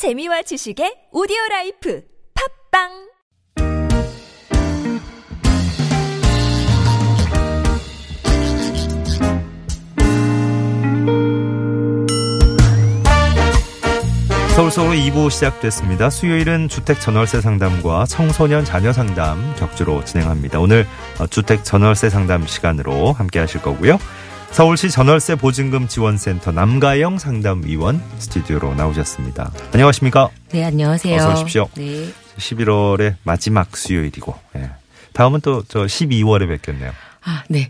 재미와 지식의 오디오 life 팟빵 서울 속으로 2부 시작됐습니다. 수요일은 주택 전월세 상담과 청소년 자녀 상담 격주로 진행합니다. 오늘 어, 주택 전월세 상담 시간으로 함께 하실 거고요. 서울시 전월세 보증금 지원센터 남가영 상담위원 스튜디오로 나오셨습니다. 안녕하십니까? 네, 안녕하세요. 어서 오십시오. 네. 11월의 마지막 수요일이고, 예. 다음은 또 저 12월에 뵙겠네요. 아, 네.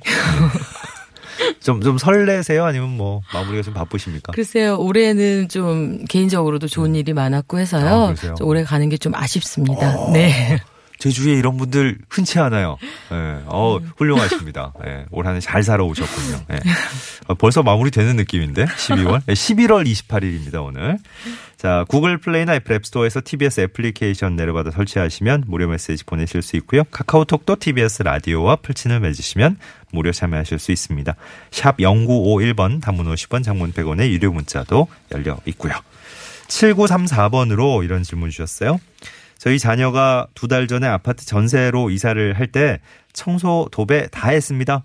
좀, 좀 설레세요? 아니면 뭐, 마무리가 좀 바쁘십니까? 글쎄요, 올해는 좀 개인적으로도 좋은 일이 많았고 아, 해서요. 좀 올해 가는 게 좀 아쉽습니다. 네. 제 주위에 이런 분들 흔치 않아요. 예, 어, 훌륭하십니다. 예, 올 한해 잘 살아오셨군요. 예. 어, 벌써 마무리되는 느낌인데, 12월? 예, 11월 28일입니다, 오늘. 자, 구글 플레이나 애플 앱스토어에서 TBS 애플리케이션 내려받아 설치하시면 무료 메시지 보내실 수 있고요. 카카오톡도 TBS 라디오와 플친을 맺으시면 무료 참여하실 수 있습니다. 샵 0951번, 단문 50원, 장문 100원의 유료 문자도 열려 있고요. 7934번으로 이런 질문 주셨어요. 저희 자녀가 두 달 전에 아파트 전세로 이사를 할 때 청소 도배 다 했습니다.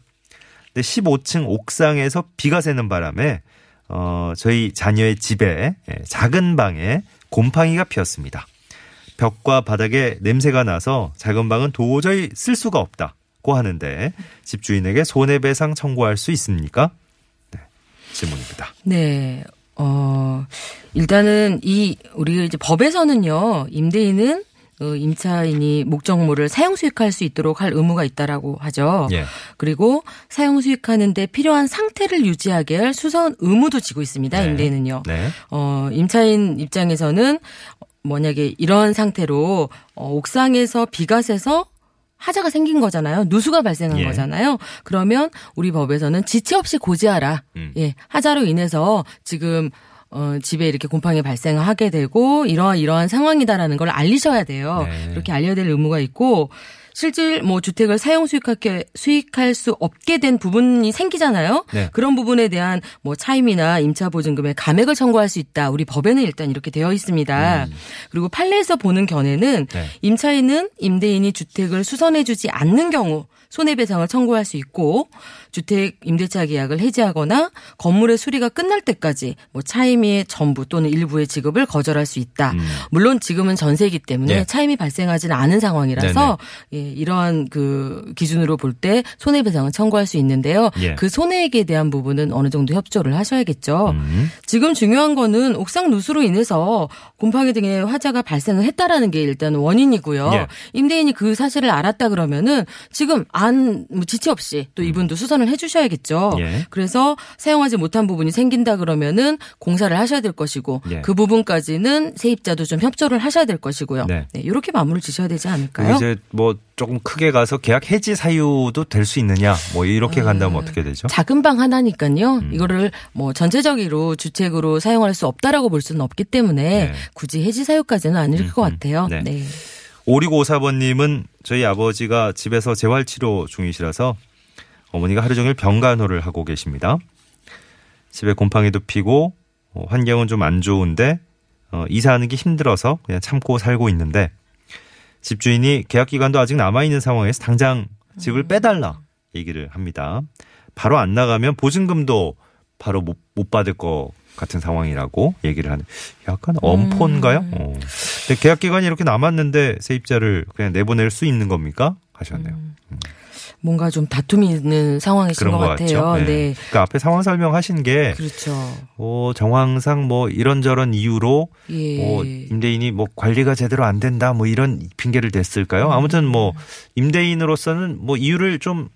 근데 15층 옥상에서 비가 새는 바람에 어 저희 자녀의 집에 예, 작은 방에 곰팡이가 피었습니다. 벽과 바닥에 냄새가 나서 작은 방은 도저히 쓸 수가 없다고 하는데 집주인에게 손해배상 청구할 수 있습니까? 네, 질문입니다. 네. 어, 일단은 이, 우리가 이제 법에서는요, 임대인은 어, 임차인이 목적물을 사용 수익할 수 있도록 할 의무가 있다라고 하죠. 예. 그리고 사용 수익하는데 필요한 상태를 유지하게 할 수선 의무도 지고 있습니다. 네. 임대인은요. 네. 어, 임차인 입장에서는 만약에 이런 상태로 어, 옥상에서 비가 새서 하자가 생긴 거잖아요. 누수가 발생한 예. 거잖아요. 그러면 우리 법에서는 지체 없이 고지하라. 음. 예. 하자로 인해서 지금 어, 집에 이렇게 곰팡이 발생하게 되고 이러한 이러한 상황이다라는 걸 알리셔야 돼요. 네. 그렇게 알려야 될 의무가 있고 실질 뭐 주택을 사용 수익하게 수익할 수 없게 된 부분이 생기잖아요. 네. 그런 부분에 대한 뭐 차임이나 임차 보증금의 감액을 청구할 수 있다. 우리 법에는 일단 이렇게 되어 있습니다. 그리고 판례에서 보는 견해는 음. 네. 임차인은 임대인이 주택을 수선해주지 않는 경우 손해배상을 청구할 수 있고 주택 임대차 계약을 해지하거나 건물의 수리가 끝날 때까지 뭐 차임의 전부 또는 일부의 지급을 거절할 수 있다. 음. 물론 지금은 전세이기 때문에 네. 차임이 발생하지는 않은 상황이라서 예, 이러한 그 기준으로 볼 때 손해배상을 청구할 수 있는데요. 예. 그 손해액에 대한 부분은 어느 정도 협조를 하셔야겠죠. 음. 지금 중요한 거는 옥상 누수로 인해서 곰팡이 등의 화자가 발생을 했다라는 게 일단 원인이고요. 예. 임대인이 그 사실을 알았다 그러면은 지금 안 뭐 지체 없이 또 이분도 수선을 해주셔야겠죠. 음. 예. 그래서 사용하지 못한 부분이 생긴다 그러면은 공사를 하셔야 될 것이고 예. 그 부분까지는 세입자도 좀 협조를 하셔야 될 것이고요. 네. 네, 이렇게 마무리를 지셔야 되지 않을까요? 이제 뭐 조금 크게 가서 계약 해지 사유도 될 수 있느냐 뭐 이렇게 간다면 어떻게 되죠? 작은 방 하나니까요. 음. 이거를 뭐 전체적으로 주택으로 사용할 수 없다라고 볼 수는 없기 때문에 네. 굳이 해지 사유까지는 아닐 것 음, 같아요. 네. 네. 5654번님은 저희 아버지가 집에서 재활치료 중이시라서 어머니가 하루 종일 병간호를 하고 계십니다. 집에 곰팡이도 피고 어, 환경은 좀 안 좋은데 어, 이사하는 게 힘들어서 그냥 참고 살고 있는데 집주인이 계약 기간도 아직 남아 있는 상황에서 당장 집을 빼달라 얘기를 합니다. 바로 안 나가면 보증금도 바로 못, 못 받을 것 같은 상황이라고 얘기를 하는 약간 엄포인가요? 어. 근데 계약 기간이 이렇게 남았는데 세입자를 그냥 내보낼 수 있는 겁니까? 하셨네요. 뭔가 좀 다툼이 있는 상황이신 그런 것것 같아요. 네. 네. 그러니까 앞에 상황 설명하신 게 그렇죠. 어, 정황상 뭐 이런저런 이유로 예. 뭐 임대인이 뭐 관리가 제대로 안 된다 뭐 이런 핑계를 댔을까요? 아무튼 뭐 음. 임대인으로서는 뭐 이유를 좀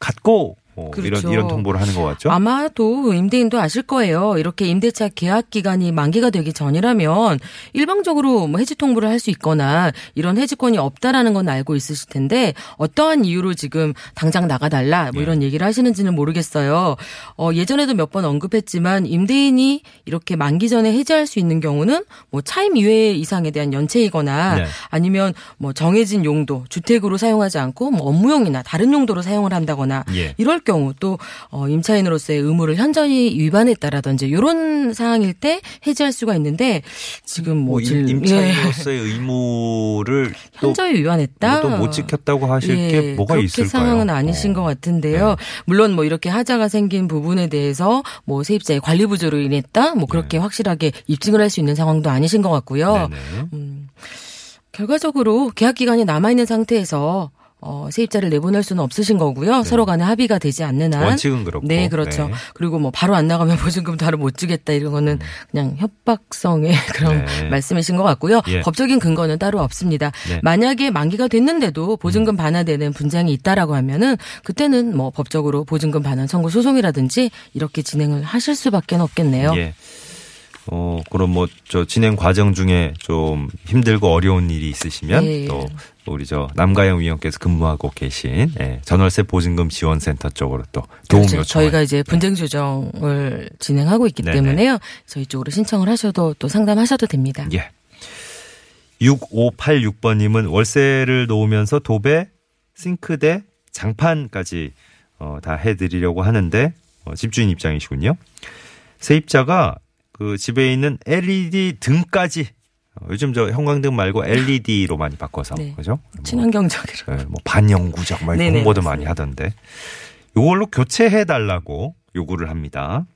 갖고 뭐 그렇죠. 이런 이런 통보를 하는 것 같죠. 아마도 임대인도 아실 거예요. 이렇게 임대차 계약 기간이 만기가 되기 전이라면 일방적으로 뭐 해지 통보를 할 수 있거나 이런 해지권이 없다라는 건 알고 있으실 텐데 어떠한 이유로 지금 당장 나가달라 뭐 네. 이런 얘기를 하시는지는 모르겠어요. 어, 예전에도 몇 번 언급했지만 임대인이 이렇게 만기 전에 해지할 수 있는 경우는 뭐 차임 이외의 이상에 대한 연체이거나 네. 아니면 뭐 정해진 용도 주택으로 사용하지 않고 뭐 업무용이나 다른 용도로 사용을 한다거나 예. 이럴 경우 또 어, 임차인으로서의 의무를 현저히 위반했다라든지 이런 상황일 때 해지할 수가 있는데 지금 뭐, 뭐 임- 질- 예. 임차인으로서의 의무를 또 현저히 위반했다. 또 못 지켰다고 하실 예, 게 뭐가 있을까요? 상황은 아니신 어. 것 같은데요. 물론 뭐 이렇게 하자가 생긴 부분에 대해서 뭐 세입자의 관리 부조로 인했다, 뭐 그렇게 확실하게 입증을 할 수 있는 상황도 아니신 것 같고요. 네네. 결과적으로 계약 기간이 남아 있는 상태에서 어, 세입자를 내보낼 수는 없으신 거고요. 서로 간에 합의가 되지 않는 한. 네. 원칙은 그렇고. 네, 그렇죠. 네. 그리고 뭐 바로 안 나가면 보증금 다를 못 주겠다 이런 거는 그냥 협박성의 그런 네. 말씀이신 것 같고요. 예. 법적인 근거는 따로 없습니다. 네. 만약에 만기가 됐는데도 보증금 반환되는 분쟁이 있다라고 하면은 그때는 뭐 법적으로 보증금 반환 청구 소송이라든지 이렇게 진행을 하실 수밖에 없겠네요. 예. 어, 그럼 뭐, 저, 진행 과정 중에 좀 힘들고 어려운 일이 있으시면 예. 또 우리 저 남가영 위원께서 근무하고 계신 예, 전월세 보증금 지원센터 쪽으로 또 도움 그렇죠. 요청. 저희가 이제 분쟁 조정을 진행하고 있기 네네. 때문에요. 저희 쪽으로 신청을 하셔도 또 상담하셔도 됩니다. 예. 6586번님은 월세를 놓으면서 도배, 싱크대, 장판까지 어, 다 해드리려고 하는데 어, 집주인 입장이시군요. 세입자가 그 집에 있는 LED 등까지 어, 요즘 저 형광등 말고 LED로 많이 바꿔서 네. 그죠? 뭐, 친환경적으로. 예, 뭐 반영구적 막 이렇게 네네, 홍보도 맞습니다. 많이 하던데 이걸로 교체해 달라고 요구를 합니다.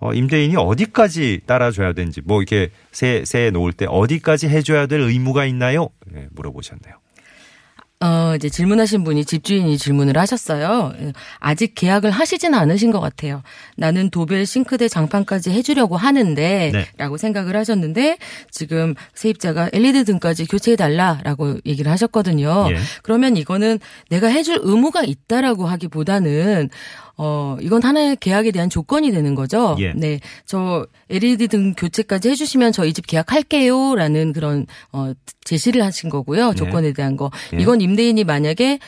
어, 임대인이 어디까지 따라줘야 되는지 뭐 이렇게 새, 새 놓을 때 어디까지 해줘야 될 의무가 있나요? 예, 물어보셨네요. 어, 이제 질문하신 분이 집주인이 질문을 하셨어요. 아직 계약을 하시진 않으신 것 같아요. 나는 도배, 싱크대, 장판까지 해주려고 하는데, 네. 라고 생각을 하셨는데, 지금 세입자가 LED 등까지 교체해달라라고 얘기를 하셨거든요. 예. 그러면 이거는 내가 해줄 의무가 있다라고 하기보다는, 어, 이건 하나의 계약에 대한 조건이 되는 거죠. 예. 네. 저 LED 등 교체까지 해주시면 저희 집 계약할게요. 라는 그런, 어, 제시를 하신 거고요. 네. 조건에 대한 거. 예. 이건 임대인이 만약에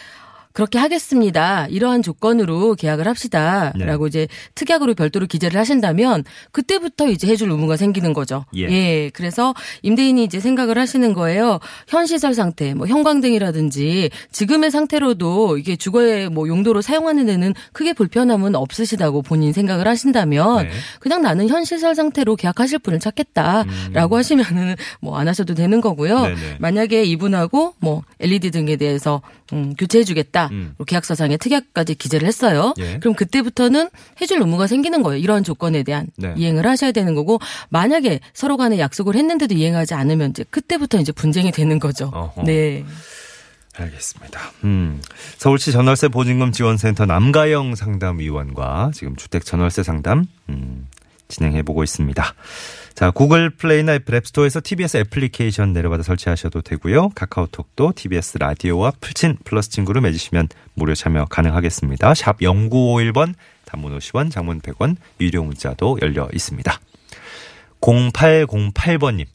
그렇게 하겠습니다. 이러한 조건으로 계약을 합시다. 네. 라고 이제 특약으로 별도로 기재를 하신다면 그때부터 이제 해줄 의무가 생기는 거죠. 예. 그래서 임대인이 이제 생각을 하시는 거예요. 현 시설 상태, 뭐 형광등이라든지 지금의 상태로도 이게 주거의 뭐 용도로 사용하는 데는 크게 불편함은 없으시다고 본인 생각을 하신다면 네. 그냥 나는 현 시설 상태로 계약하실 분을 찾겠다라고 하시면은 뭐 안 하셔도 되는 거고요. 음. 네네. 만약에 이분하고 뭐 LED 등에 대해서 음, 교체해주겠다. 음. 계약서상에 특약까지 기재를 했어요. 예. 그럼 그때부터는 해줄 의무가 생기는 거예요. 이러한 조건에 대한 네. 이행을 하셔야 되는 거고 만약에 서로 간에 약속을 했는데도 이행하지 않으면 이제 그때부터 이제 분쟁이 되는 거죠. 어허. 네. 알겠습니다. 음, 서울시 전월세 보증금 지원센터 남가영 상담위원과 지금 주택 전월세 상담 음, 진행해 보고 있습니다. 자, 구글 플레이나 애플 앱스토어에서 TBS 애플리케이션 내려받아 설치하셔도 되고요. 카카오톡도 TBS 라디오와 플친 플러스 친구를 맺으시면 무료 참여 가능하겠습니다. 샵 0951번 단문 50원, 장문 100원, 유료 문자도 열려 있습니다. 0808번님.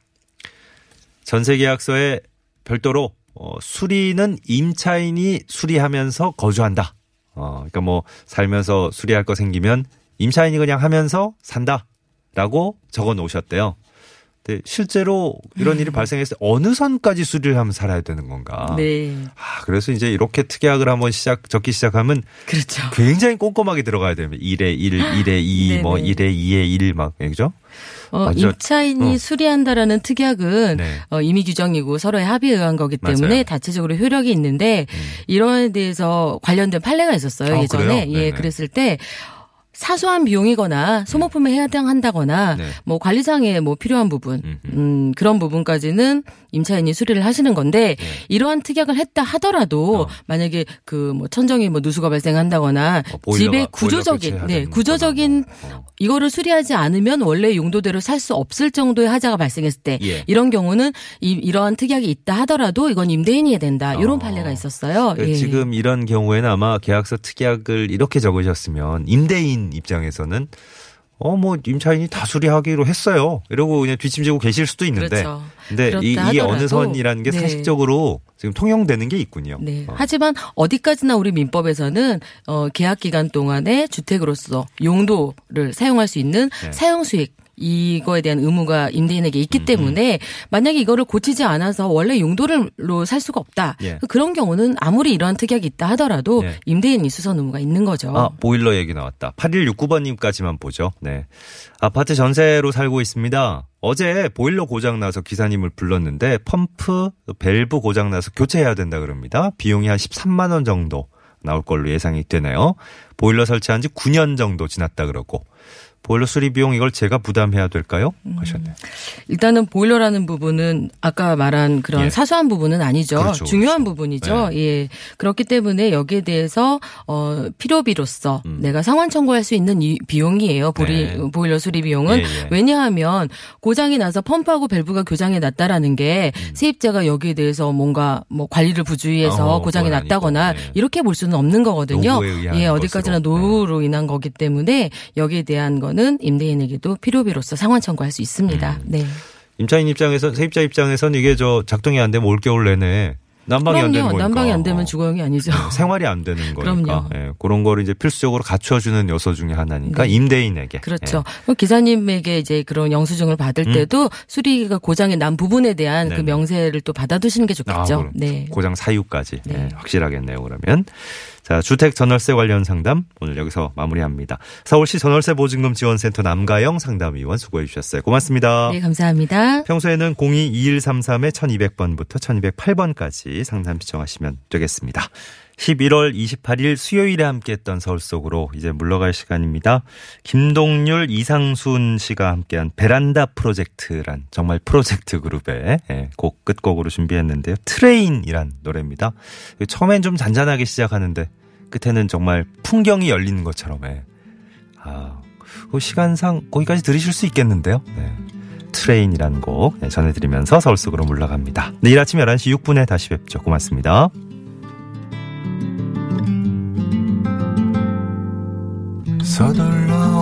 전세계약서에 별도로 어, 수리는 임차인이 수리하면서 거주한다. 어, 그러니까 뭐 살면서 수리할 거 생기면 임차인이 그냥 하면서 산다라고 적어 놓으셨대요. 근데 실제로 이런 일이 발생했을 때 어느 선까지 수리를 하면 살아야 되는 건가? 네. 아, 그래서 이제 이렇게 특약을 한번 시작 적기 시작하면 그렇죠. 굉장히 꼼꼼하게 들어가야 됩니다. 1에 1, 1에 2, 뭐 네네. 1에 2에 1 막, 그죠? 어, 완전- 임차인이 어. 수리한다라는 특약은 네. 어, 임의 규정이고 서로의 합의에 의한 거기 때문에 맞아요. 음. 다체적으로 효력이 있는데 이런에 대해서 관련된 판례가 있었어요 아, 예전에 그래요? 예 네네. 그랬을 때 사소한 비용이거나 소모품에 해당한다거나 네. 뭐 관리상에 뭐 필요한 부분. 음 그런 부분까지는 임차인이 수리를 하시는 건데 네. 이러한 특약을 했다 하더라도 어. 만약에 그 뭐 천정에 뭐 누수가 발생한다거나 어, 집의 보일러 구조적인 네 구조적인. 어. 이거를 수리하지 않으면 원래 용도대로 살 수 없을 정도의 하자가 발생했을 때 예. 이런 경우는 이, 이러한 특약이 있다 하더라도 이건 임대인이 해야 된다 이런 어. 판례가 있었어요. 그 예. 지금 이런 경우에는 아마 계약서 특약을 이렇게 적으셨으면 임대인 입장에서는 어 뭐 임차인이 다 수리하기로 했어요. 이러고 그냥 뒷짐지고 계실 수도 있는데. 그렇죠. 근데 이, 이게 어느 선이라는 게 네. 상식적으로 지금 통용되는 게 있군요. 네. 어. 하지만 어디까지나 우리 민법에서는 어 계약 기간 동안에 주택으로서 용도를 사용할 수 있는 네. 사용 수익 이거에 대한 의무가 임대인에게 있기 음, 때문에 만약에 이거를 고치지 않아서 원래 용도로 살 수가 없다. 예. 그런 경우는 아무리 이러한 특약이 있다 하더라도 예. 임대인 이 수선 의무가 있는 거죠. 아, 보일러 얘기 나왔다. 8169번님까지만 보죠. 네. 아파트 전세로 살고 있습니다. 어제 보일러 고장 나서 기사님을 불렀는데 펌프 밸브 고장 나서 교체해야 된다 그럽니다. 비용이 한 13만 원 정도 나올 걸로 예상이 되네요. 보일러 설치한 지 9년 정도 지났다 그러고 보일러 수리 비용 이걸 제가 부담해야 될까요? 하셨네요. 일단은 보일러라는 부분은 아까 말한 그런 예. 사소한 부분은 아니죠. 그렇죠, 중요한 그렇죠. 부분이죠. 예. 그렇기 때문에 여기에 대해서 어 필요비로서 내가 상환 청구할 수 있는 이 비용이에요. 보리, 음. 네. 보일러 수리 비용은 예, 예. 왜냐하면 고장이 나서 펌프하고 밸브가 교장이 났다라는 게 세입자가 여기에 대해서 뭔가 뭐 관리를 부주의해서 음. 어, 고장이 났다거나 아니고, 네. 이렇게 볼 수는 없는 거거든요. 예, 어디까지나 것으로. 네. 노후로 인한 거기 때문에 여기에 대한 거는 임대인에게도 필요비로서 상환 청구할 수 있습니다. 음. 네. 임차인 입장에서 세입자 입장에선 이게 저 작동이 안 되면 올겨울 내내 난방이 안 되는 그럼요. 거니까. 난방이 안 되면 어. 주거용이 아니죠. 생활이 안 되는 거니까 그럼요. 예, 그런 거를 이제 필수적으로 갖춰주는 요소 중에 하나니까 네. 임대인에게 그렇죠. 그럼 기사님에게 이제 그런 영수증을 받을 때도 수리가 고장이 난 부분에 대한 그 음. 네네. 명세를 또 받아두시는 게 예. 아, 좋겠죠. 그럼 네. 고장 사유까지 예, 네. 확실하겠네요. 그러면 자 주택 전월세 관련 상담 오늘 여기서 마무리합니다. 서울시 전월세 보증금 지원센터 남가영 상담위원 수고해 주셨어요. 고맙습니다. 네, 감사합니다. 평소에는 022133에 1200번부터 1208번까지 상담 신청하시면 되겠습니다. 11월 28일 수요일에 함께했던 서울 속으로 이제 물러갈 시간입니다. 김동률, 이상순 씨가 함께한 베란다 프로젝트란 정말 프로젝트 그룹의 예, 곡 끝곡으로 준비했는데요. Train이란 노래입니다. 처음엔 좀 잔잔하게 시작하는데 끝에는 정말 풍경이 열리는 것처럼 해. 아, 그 시간상 거기까지 들으실 수 있겠는데요. 네. Train이라는 곡 네, 전해드리면서 서울 속으로 물러갑니다. 내일 아침 11시 6분에 다시 뵙죠. 고맙습니다. 서둘러